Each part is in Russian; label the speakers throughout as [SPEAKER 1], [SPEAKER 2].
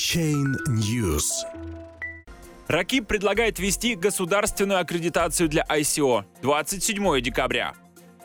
[SPEAKER 1] Blockchain News.
[SPEAKER 2] Ракип предлагает ввести государственную аккредитацию для ICO 27 декабря.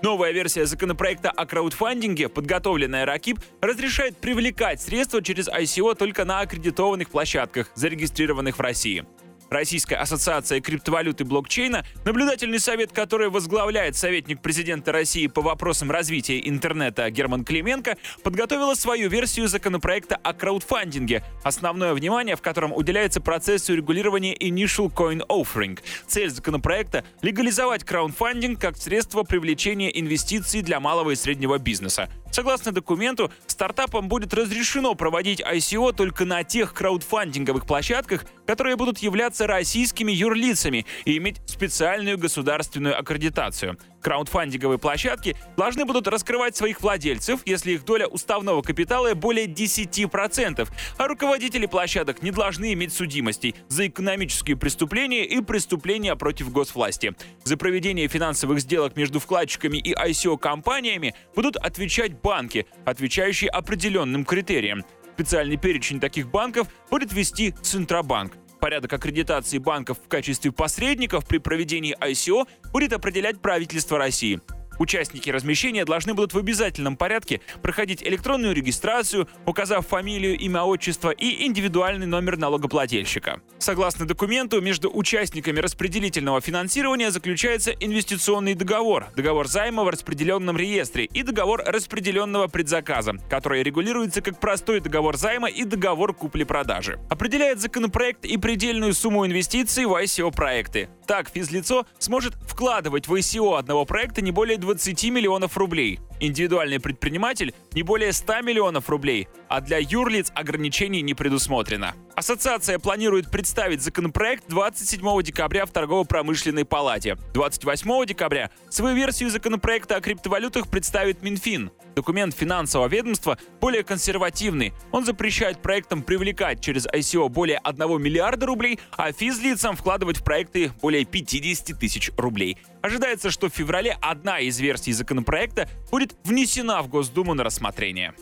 [SPEAKER 2] Новая версия законопроекта о краудфандинге, подготовленная Ракип, разрешает привлекать средства через ICO только на аккредитованных площадках, зарегистрированных в России. Российская ассоциация криптовалют и блокчейна, наблюдательный совет, который возглавляет советник президента России по вопросам развития интернета Герман Клименко, подготовила свою версию законопроекта о краудфандинге, основное внимание в котором уделяется процессу регулирования Initial Coin Offering. Цель законопроекта — легализовать краудфандинг как средство привлечения инвестиций для малого и среднего бизнеса. Согласно документу, стартапам будет разрешено проводить ICO только на тех краудфандинговых площадках, которые будут являться российскими юрлицами и иметь специальную государственную аккредитацию. Краудфандинговые площадки должны будут раскрывать своих владельцев, если их доля уставного капитала более 10%, а руководители площадок не должны иметь судимостей за экономические преступления и преступления против госвласти. За проведение финансовых сделок между вкладчиками и ICO-компаниями будут отвечать банки, отвечающие определенным критериям. Специальный перечень таких банков будет вести Центробанк. Порядок аккредитации банков в качестве посредников при проведении ICO будет определять правительство России. Участники размещения должны будут в обязательном порядке проходить электронную регистрацию, указав фамилию, имя, отчество и индивидуальный номер налогоплательщика. Согласно документу, между участниками распределительного финансирования заключается инвестиционный договор, договор займа в распределенном реестре и договор распределенного предзаказа, который регулируется как простой договор займа и договор купли-продажи. Определяет законопроект и предельную сумму инвестиций в ICO-проекты. Так, физлицо сможет вкладывать в ICO одного проекта не более 20 миллионов рублей. Индивидуальный предприниматель не более 100 миллионов рублей, а для юрлиц ограничений не предусмотрено. Ассоциация планирует представить законопроект 27 декабря в торгово-промышленной палате. 28 декабря свою версию законопроекта о криптовалютах представит Минфин. Документ финансового ведомства более консервативный. Он запрещает проектам привлекать через ICO более 1 миллиарда рублей, а физлицам вкладывать в проекты более 50 тысяч рублей. Ожидается, что в феврале одна из версий законопроекта будет внесена в Госдуму на рассмотрение.